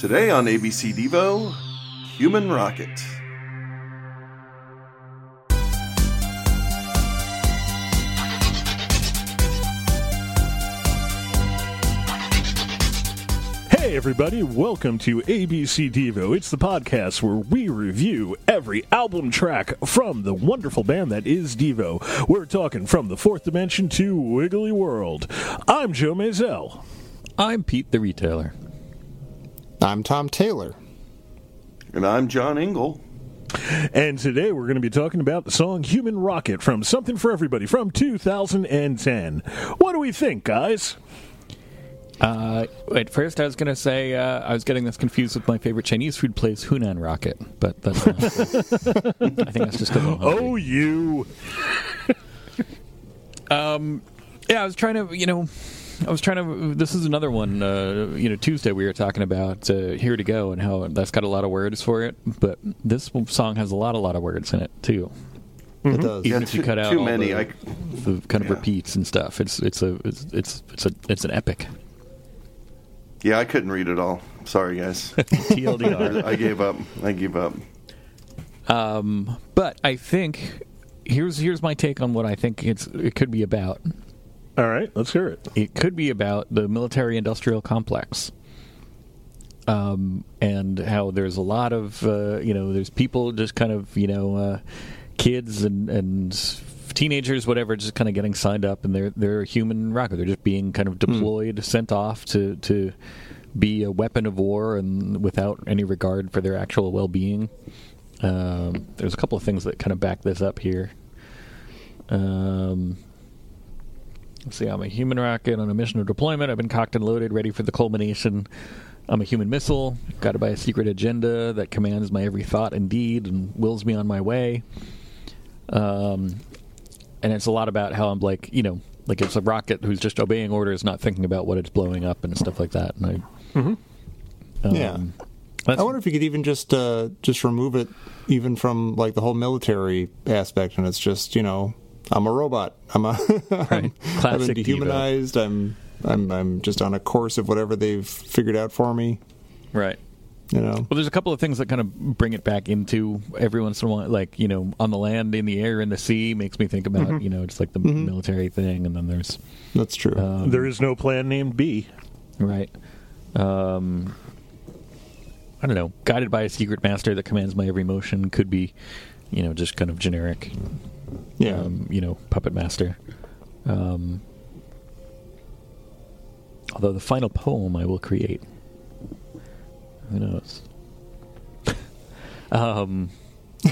Today on ABC Devo, Human Rocket. Hey, everybody, welcome to ABC Devo. It's the podcast where we review every album track from the wonderful band that is Devo. We're talking from the fourth dimension to Wiggly World. I'm Joe Mazel. I'm Pete the Retailer. I'm Tom Taylor. And I'm John Engel. And today we're going to be talking about the song Human Rocket from Something for Everybody from 2010. What do we think, guys? Uh, at first, I was going to say uh, I was getting this confused with my favorite Chinese food place, Hunan Rocket, but that's not. I think that's just because I'm hungry. Oh, you. um, Yeah, I was trying to, you know, I was trying to. This is another one. Uh, you know, Tuesday we were talking about uh, "Here to Go" and how that's got a lot of words for it, but this song has a lot, a lot of words in it too. It does. Even Yeah, if you too- cut out too many. the, I- the kind of yeah. repeats and stuff, it's it's a it's it's it's a it's an epic. Yeah, I couldn't read it all. Sorry, guys. TLDR. I gave up. I gave up. Um, but I think here's here's my take on what I think it's it could be about. All right, let's hear it. It could be about the military-industrial complex, um, and how there's a lot of uh, you know there's people just kind of you know uh, kids and and teenagers whatever just kind of getting signed up and they're they're a human rocket they're just being kind of deployed sent off to to be a weapon of war and without any regard for their actual well-being. Um, there's a couple of things that kind of back this up here. Um, Let's see, I'm a human rocket on a mission of deployment. I've been cocked and loaded, ready for the culmination. I'm a human missile, guided by a secret agenda that commands my every thought and deed and wills me on my way. Um, and it's a lot about how I'm like, you know, like it's a rocket who's just obeying orders, not thinking about what it's blowing up and stuff like that. And I, um, Yeah. that's- I wonder if you could even just uh, just remove it, even from like the whole military aspect, and it's just you know I'm a robot. I'm a Right. I'm, I've been dehumanized. I'm I'm I'm just on a course of whatever they've figured out for me. right. You know. Well, there's a couple of things that kind of bring it back into every once in a while, like you know, on the land, in the air, in the sea, makes me think about you know, just like the military thing, and then there's That's true. um, There is no plan named B. right. Um, I don't know. Guided by a secret master that commands my every motion could be, you know, just kind of generic. Yeah. Um, you know, puppet master. Um, although the final poem I will create. Who knows? um,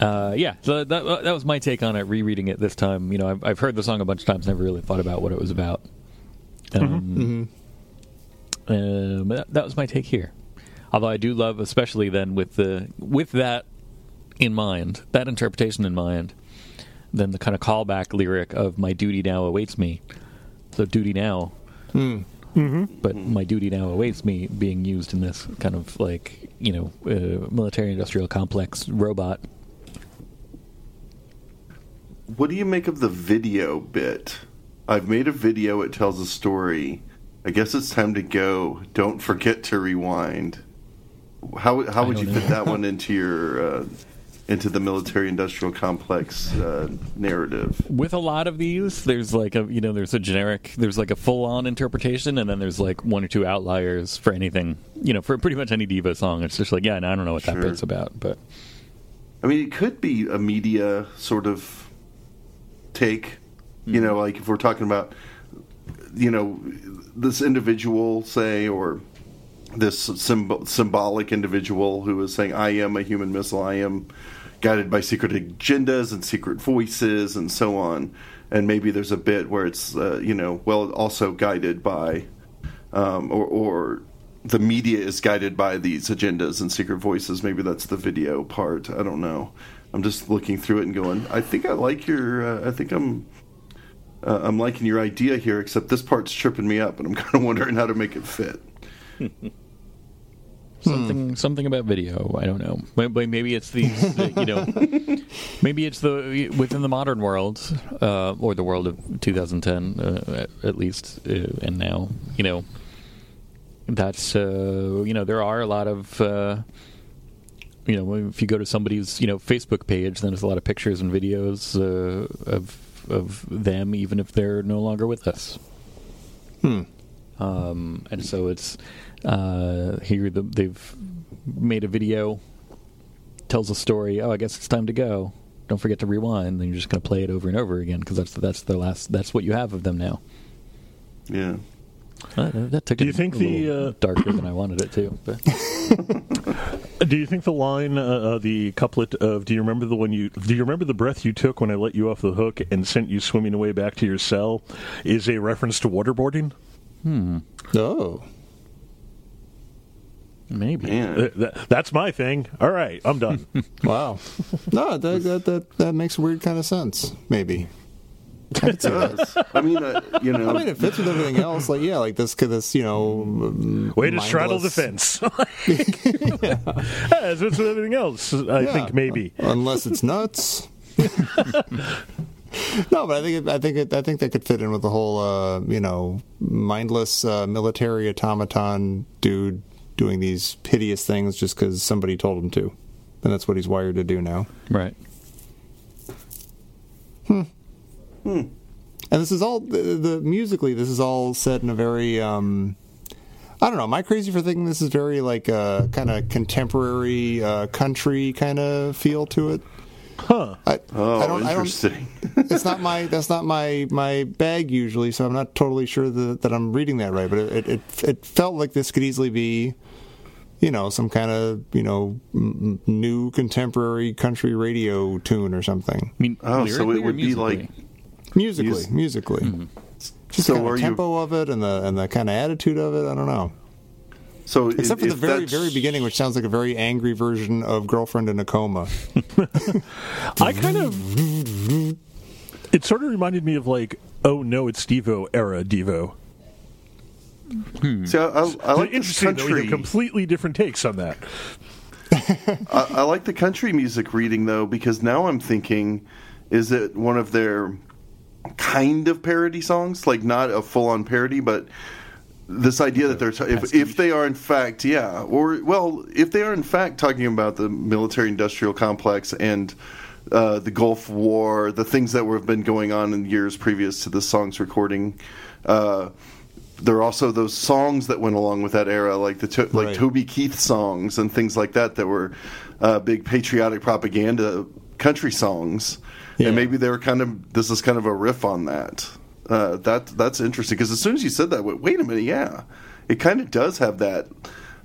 uh, yeah, so that, that was my take on it. Rereading it this time, you know, I've, I've heard the song a bunch of times, never really thought about what it was about. Um, um, that, that was my take here. Although I do love, especially then with the with that in mind, that interpretation in mind, then the kind of callback lyric of "My duty now awaits me." So duty now, but my duty now awaits me being used in this kind of like you know uh, military industrial complex robot. What do you make of the video bit? I've made a video. It tells a story. I guess it's time to go. Don't forget to rewind. How how would you know. fit that one into your uh, into the military industrial complex uh, narrative? With a lot of these, there's like a you know there's a generic there's like a full on interpretation, and then there's like one or two outliers for anything you know for pretty much any Devo song. It's just like yeah, and I don't know what that Sure. bit's about, but I mean, it could be a media sort of take. You Mm-hmm. know, like if we're talking about, you know, this individual, say, or this symb- symbolic individual who is saying, I am a human missile, I am guided by secret agendas and secret voices and so on. And maybe there's a bit where it's, uh, you know, well, also guided by, um, or, or the media is guided by these agendas and secret voices. Maybe that's the video part. I don't know. I'm just looking through it and going, I think I like your, uh, I think I'm, uh, I'm liking your idea here, except this part's tripping me up, and I'm kind of wondering how to make it fit. something something about video. I don't know. Maybe, maybe it's these uh, you know maybe it's the within the modern world uh, or the world of 2010 uh, at, at least uh, and now you know that's uh, you know there are a lot of uh, you know if you go to somebody's you know Facebook page, then there's a lot of pictures and videos uh, of of them, even if they're no longer with us. Hmm. Um, and so it's uh, here the, they've made a video tells a story. Oh, I guess it's time to go. Don't forget to rewind. Then you're just going to play it over and over again because that's that's the last. That's what you have of them now. Yeah. Uh, that took Do it you think a the, uh, darker than I wanted it to? But Do you think the line, uh, uh, the couplet of "Do you remember the one you? Do you remember the breath you took when I let you off the hook and sent you swimming away back to your cell?" is a reference to waterboarding? Oh. maybe. Man. That- that's my thing. All right, I'm done. Wow. No, that that that, that makes weird kind of sense. Maybe. I could see that. I mean, uh, you know, I mean, it fits with everything else. Like, yeah, like this, this, you know, um, Way to straddle the mindless- fence. As with everything else, I Yeah. think maybe. unless it's nuts. no, but I think it, I think it, I think that could fit in with the whole, uh, you know, mindless uh, military automaton dude doing these hideous things just because somebody told him to, and that's what he's wired to do now. Right. Hmm. Hmm. And this is all the, the musically. This is all set in a very. Um, I don't know. Am I crazy for thinking this is very like uh, kind of contemporary uh, country kind of feel to it? Huh. I, oh, I don't. I don't. interesting. it's not my that's not my my bag usually, so I'm not totally sure that, that I'm reading that right. But it, it it felt like this could easily be, you know, some kind of you know m- m- new contemporary country radio tune or something. I mean, Oh, so it would be like musically? Musically, Mus- musically, mm-hmm. just So the kind are of you- tempo of it and the and the kind of attitude of it. I don't know. So, Except for the very that's- very beginning, which sounds like a very angry version of "Girlfriend in a Coma." I kind of. It sort of reminded me of like, oh no, it's Devo era Devo. Hmm. See, I, I, I like Interesting. Though, we country. have completely different takes on that. I, I like the country music reading though because now I'm thinking, is it one of their kind of parody songs? Like not a full on parody, but this idea that they're ta- if, if they are in fact yeah or well if they are in fact talking about the military industrial complex and uh, the Gulf War, the things that were, have been going on in years previous to the song's recording. Uh, there are also those songs that went along with that era, like the to- like Right. Toby Keith songs and things like that, that were uh, big patriotic propaganda country songs. Yeah. And maybe they were kind of this is kind of a riff on that. Uh, that that's interesting because as soon as you said that, I went, wait a minute, yeah, it kind of does have that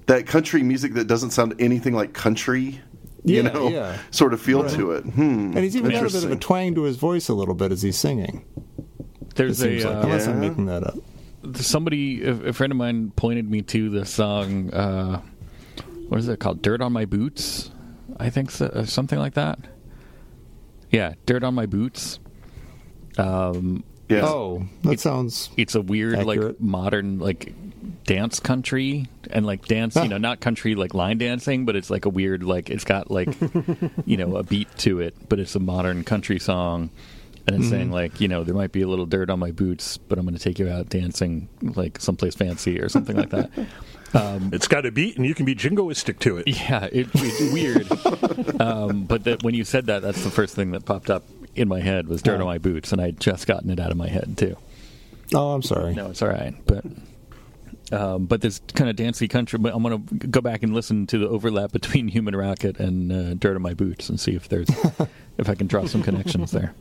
that country music that doesn't sound anything like country. You Yeah, know, yeah. sort of feel to it. Hmm. And he's even got a bit of a twang to his voice a little bit as he's singing. It There's seems a like, uh, unless I'm making that up. somebody, a, a friend of mine, pointed me to the song. Uh, what is it called? "Dirt on My Boots," I think so, uh, something like that. Yeah, "Dirt on My Boots." Um, Yeah. Oh, that sounds it's a weird, like modern, like dance country, and like dance. You know, not country like line dancing, but it's like a weird, like it's got like you know a beat to it, but it's a modern country song. And it's saying like, you know, there might be a little dirt on my boots, but I'm going to take you out dancing like someplace fancy or something like that. It's got a beat, and you can be jingoistic to it. Yeah, it, it's weird. um, but that when you said that, that's the first thing that popped up in my head was dirt on my boots, and I'd just gotten it out of my head too. Oh, I'm sorry. No, it's all right, but um, but this kind of dancey country. But I'm going to go back and listen to the overlap between Human Rocket and uh, Dirt on My Boots and see if there's if I can draw some connections there.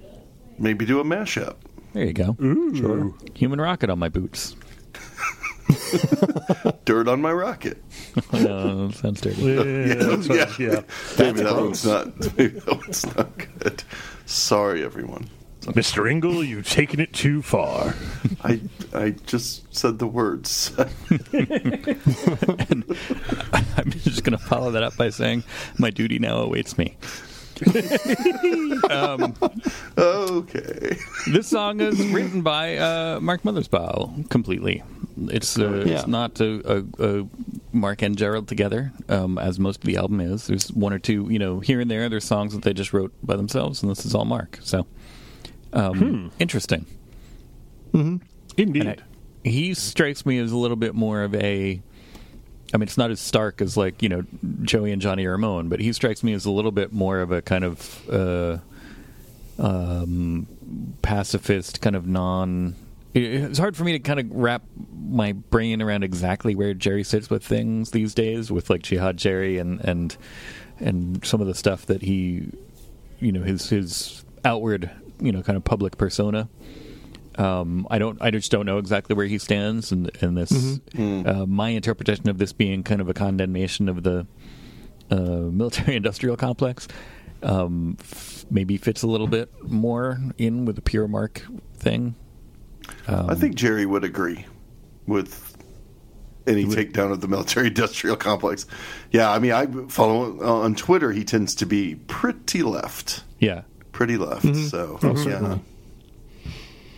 Maybe do a mashup. There you go. Sure. Human Rocket on my boots. Dirt on my rocket. No, sounds dirty. Yeah, that's what- yeah. Maybe that gross. one's not. Maybe that one's not good. Sorry, everyone. Mr. Ingle, you've taken it too far. I I just said the words. and I'm just going to follow that up by saying my duty now awaits me. um, okay. this song is written by uh, Mark Mothersbaugh completely. It's uh, Yeah. it's not a, a, a Mark and Gerald together, um, as most of the album is. There's one or two, you know, here and there. There's songs that they just wrote by themselves, and this is all Mark. So, um, interesting. Indeed. I- he strikes me as a little bit more of a I mean, it's not as stark as like you know Joey and Johnny Ramone, but he strikes me as a little bit more of a kind of uh, um, pacifist, kind of non. It- It's hard for me to kind of wrap my brain around exactly where Jerry sits with things these days, with like Jihad Jerry and and and some of the stuff that he, you know, his his outward, you know, kind of public persona. Um, I don't. I just don't know exactly where he stands, and and this. Uh, my interpretation of this being kind of a condemnation of the uh, military-industrial complex um, f- maybe fits a little bit more in with the pure mark thing. I think Jerry would agree with any takedown of the military-industrial complex. Yeah, I mean, I follow uh, on Twitter. He tends to be pretty left, Yeah. pretty left. So yeah.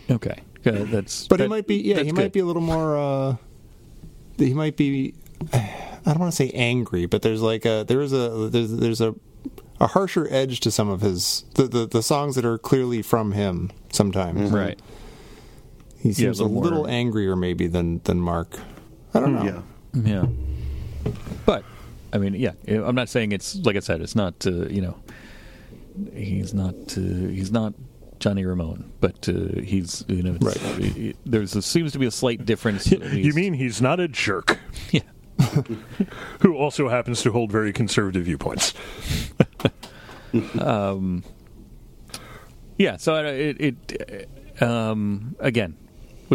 Okay. That's. But he might be, yeah, that's he might be a little more. Uh, he might be. I don't want to say angry, but there's like a there is a there's there's a a harsher edge to some of his the the, the songs that are clearly from him. Sometimes, right. He seems a a little little more- angrier maybe than than Mark. I don't know. Yeah. Yeah. But I mean, yeah, I'm not saying it's like I said, it's not uh, you know, he's not uh, he's not Johnny Ramone, but uh, he's you know, it's, Right. uh, there's a, seems to be a slight difference. You mean he's not a jerk yeah? who also happens to hold very conservative viewpoints? um, Yeah, so it, it um, again,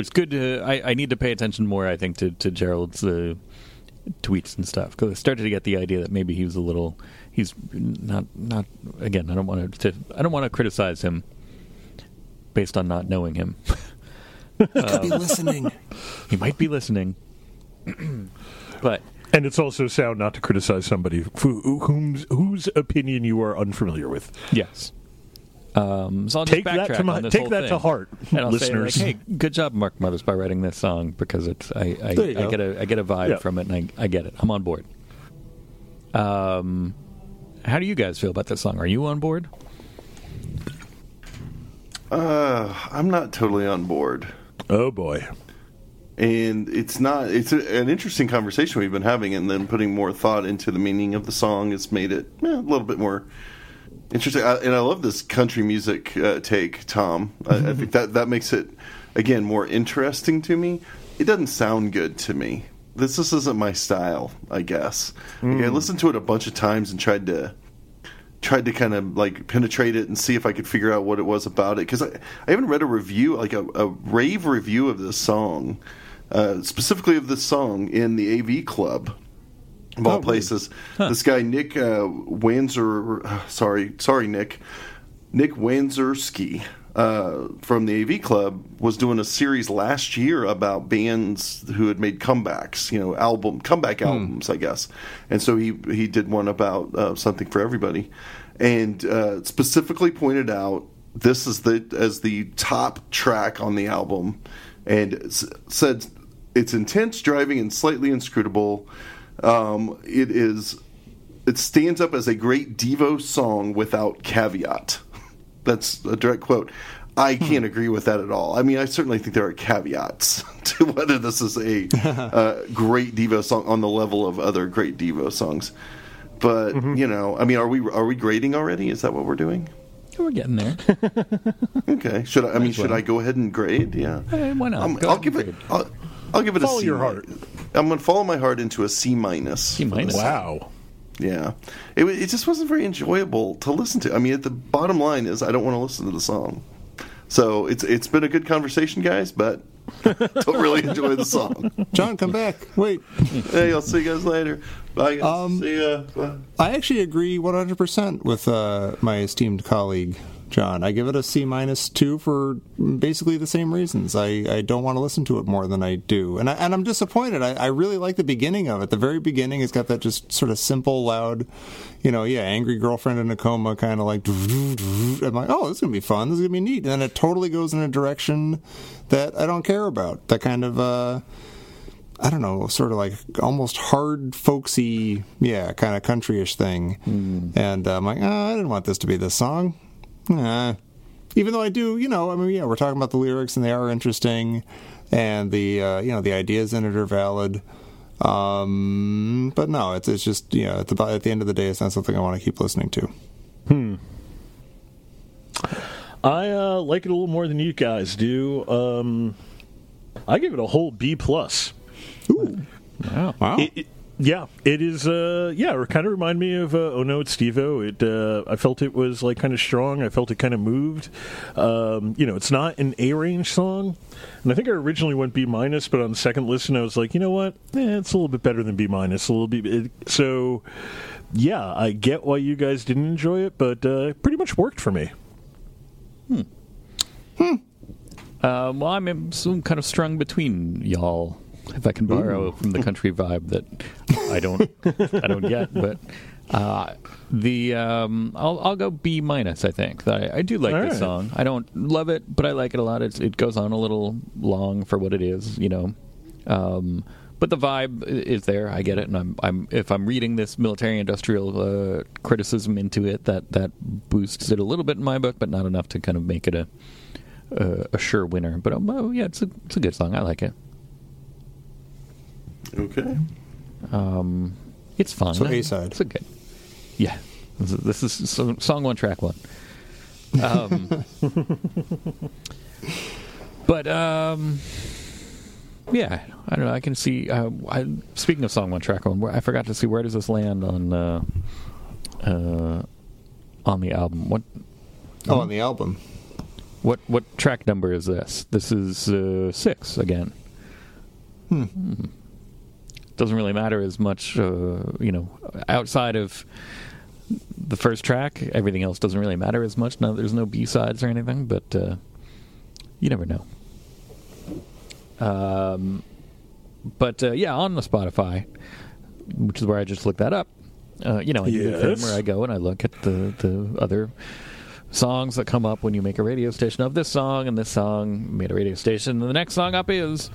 it's good. To, I, I need to pay attention more. I think to to Gerald's uh, tweets and stuff because I started to get the idea that maybe he was a little. He's not not again. I don't want to. I don't want to criticize him based on not knowing him. Could be listening. he might be listening, but And it's also sound not to criticize somebody who, whom's, whose opinion you are unfamiliar with. yes. Um, so I'll just Take that to my- on this take whole that to heart, and I'll listeners. Say like, hey, good job, Mark Mothersbaugh writing this song because it's I I, I go. get a I get a vibe Yeah. from it and I I get it. I'm on board. Um, how do you guys feel about this song? Are you on board? Uh, I'm not totally on board. Oh boy. and it's not it's a, an interesting conversation we've been having and then putting more thought into the meaning of the song has made it eh, a little bit more interesting I, and i love this country music uh, take tom. I, I think that that makes it again more interesting to me. It doesn't sound good to me. This this isn't my style i guess. Like, i listened to it a bunch of times and tried to tried to kind of like penetrate it and see if I could figure out what it was about it because I, I haven't read a review like a, a rave review of this song uh, specifically of this song in the AV Club of all places. This guy Nick uh, Wanser, uh, sorry, sorry Nick, Nick Wanserski uh, from the AV Club was doing a series last year about bands who had made comebacks, you know, album comeback albums, I guess. And so he he did one about uh, something for everybody, and uh, specifically pointed out this is the as the top track on the album, and s- said it's intense, driving, and slightly inscrutable. Um, it is it stands up as a great Devo song without caveat. That's a direct quote. I can't agree with that at all. I mean, I certainly think there are caveats to whether this is a uh, great Devo song on the level of other great Devo songs. But you know, I mean, are we are we grading already? Is that what we're doing? We're getting there. Okay. Should I? I mean, should. I go ahead and grade? Yeah. Eh, why not? Um, I'll give it. I'll, I'll give it Follow a C. your heart. I'm going to follow my heart into a C minus. C minus. Wow. Yeah, it it just wasn't very enjoyable to listen to. I mean, at the bottom line is I don't want to listen to the song. So it's it's been a good conversation, guys, but don't really enjoy the song. John, come back. Wait. Hey, I'll see you guys later. Bye. Guys. Um, see ya. Bye. I actually agree 100% with uh, my esteemed colleague, John. I give it a C minus two for basically the same reasons. I, I don't want to listen to it more than I do. And, I, and I'm disappointed. I, I really like the beginning of it. The very beginning it's got that just sort of simple, loud, you know, yeah, angry girlfriend in a coma kind of like. I'm like, oh, this is going to be fun. This is going to be neat. And then it totally goes in a direction that I don't care about. That kind of. Uh, I don't know, sort of like almost hard folksy, yeah, kind of countryish thing. And uh, I'm like, oh, I didn't want this to be this song. Nah. Even though I do, you know, I mean, yeah, we're talking about the lyrics and they are interesting, and the uh, you know the ideas in it are valid. Um, but no, it's it's just you know at the at the end of the day, it's not something I want to keep listening to. Hmm. I uh, like it a little more than you guys do. Um, I give it a whole B plus. Wow. Wow. It, it- yeah, it is. Uh, yeah, it kind of remind me of uh, Oh No, It's Devo. It. Uh, I felt it was like kind of strong. I felt it kind of moved. Um, you know, it's not an A range song, and I think I originally went B minus, but on the second listen, I was like, you know what? Eh, it's a little bit better than B minus. A little bit. It, so, yeah, I get why you guys didn't enjoy it, but uh, it pretty much worked for me. Um, well, I'm some kind of strung between y'all. If I can borrow from the country vibe that I don't, I don't get, but uh, the um, I'll I'll go B minus. I think I, I do like All this right. song. I don't love it, but I like it a lot. It's, it goes on a little long for what it is, you know. Um, but the vibe is there. I get it, and I'm I'm if I'm reading this military industrial uh, criticism into it, that that boosts it a little bit in my book, but not enough to kind of make it a a, a sure winner. But um, oh, yeah, it's a it's a good song. I like it. Okay. Um, it's fun. So A-side. It's a good. Yeah, this is, this is so- song one, track one. Um, but um, yeah, I don't know. I can see. Uh, I, speaking of song one, track one, I forgot to see where does this land on uh, uh, on the album. What oh, on the album. what what track number is this? This is uh, six again. Hmm. Doesn't really matter as much, uh, you know, outside of the first track. Everything else doesn't really matter as much. No, there's no B sides or anything, but uh, you never know. Um, but uh, yeah, on the Spotify, which is where I just looked that up. Uh, you know, I do the thing Yes. where I go and I look at the the other songs that come up when you make a radio station of this song and this song made a radio station. And the next song up is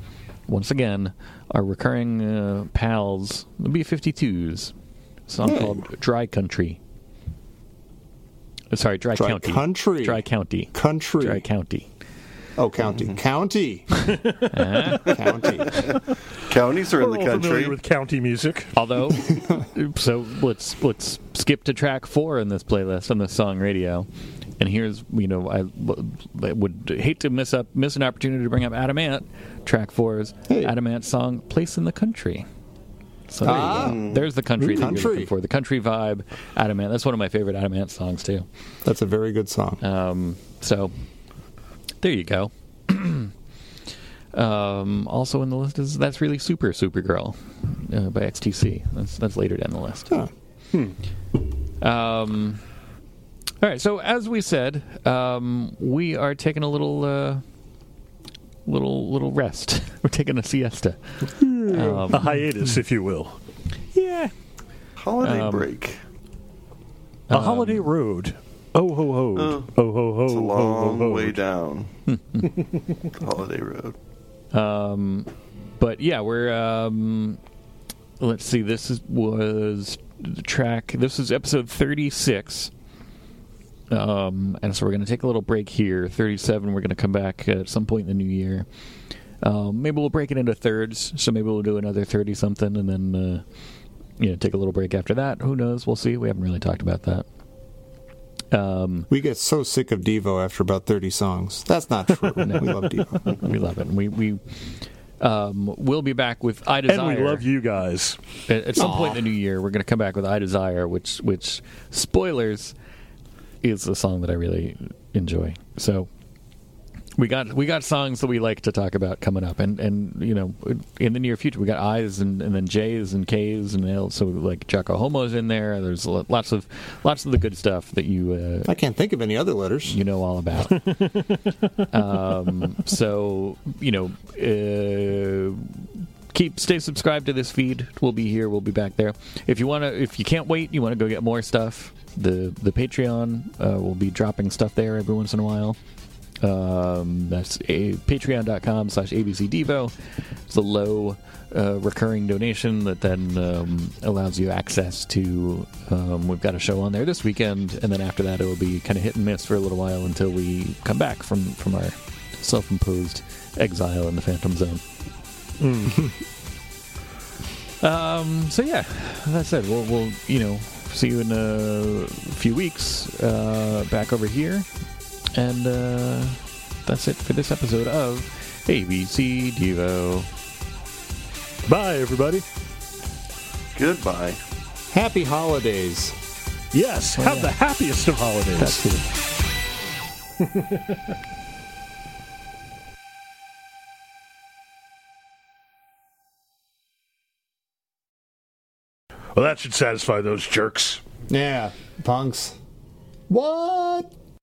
once again our recurring uh, pals, the B52s, song Hey. called "Dry Country." Uh, Sorry, Dry, Dry County. Country. Dry County. Country. Dry County. Oh, county. Mm-hmm. County. County. Counties are in We're the all familiar country. with county music. Although, so let's let's skip to track four in this playlist on the song radio, and here's you know I, I would hate to miss up miss an opportunity to bring up Adam Ant, Track four is Adam Ant song "Place in the Country." So Ah. there you go. there's the country that Country. you're looking for. The country vibe, Adam Ant. That's one of my favorite Adam Ant songs too. That's a very good song. Um, so there you go. um, also in the list is that's really super Supergirl uh, by XTC. That's that's later down the list. Huh. Um, all right. So as we said, um, we are taking a little uh, little little rest. We're taking a siesta. Um, A hiatus, if you will. yeah. Holiday Um, break. A holiday road. Oh ho ho. Oh. oh ho ho. It's a ho, ho, long ho. way down. Holiday road. Um, but yeah, we're um, let's see. This is, was the track. This is episode thirty-six. Um, and so we're going to take a little break here. Thirty-seven. We're going to come back at some point in the new year. Um, maybe we'll break it into thirds. So maybe we'll do another thirty something, and then uh, you know take a little break after that. Who knows? We'll see. We haven't really talked about that. Um, We get so sick of Devo after about 30 songs. That's not true. we love Devo. we love it. And we we um, we'll be back with I Desire. And we love you guys. At, at some point in the new year, we're going to come back with "I Desire," which, which spoilers, is a song that I really enjoy. So we got we got songs that we like to talk about coming up, and and you know in the near future we got I's and, and then J's and K's and L's. So like Jocko Homo's in there. There's lots of lots of the good stuff that you uh, I can't think of any other letters. you know all about. um, so you know, uh, keep stay subscribed to this feed. We'll be here. We'll be back there. If you want to, if you can't wait, you want to go get more stuff. The the Patreon uh, will be dropping stuff there every once in a while. Um, that's a patreon.com slash abcdevo. It's a low uh, recurring donation that then um, allows you access to. Um, we've got a show on there this weekend, and then after that, it will be kind of hit and miss for a little while until we come back from from our self-imposed exile in the Phantom Zone. Um, so yeah, that's it. We'll, we'll you know see you in a few weeks uh, back over here, and uh, that's it for this episode of ABC Devo. Bye, everybody. Goodbye. Happy holidays. Yes, have yeah. the happiest of holidays. Well, that should satisfy those jerks. Yeah, punks. What?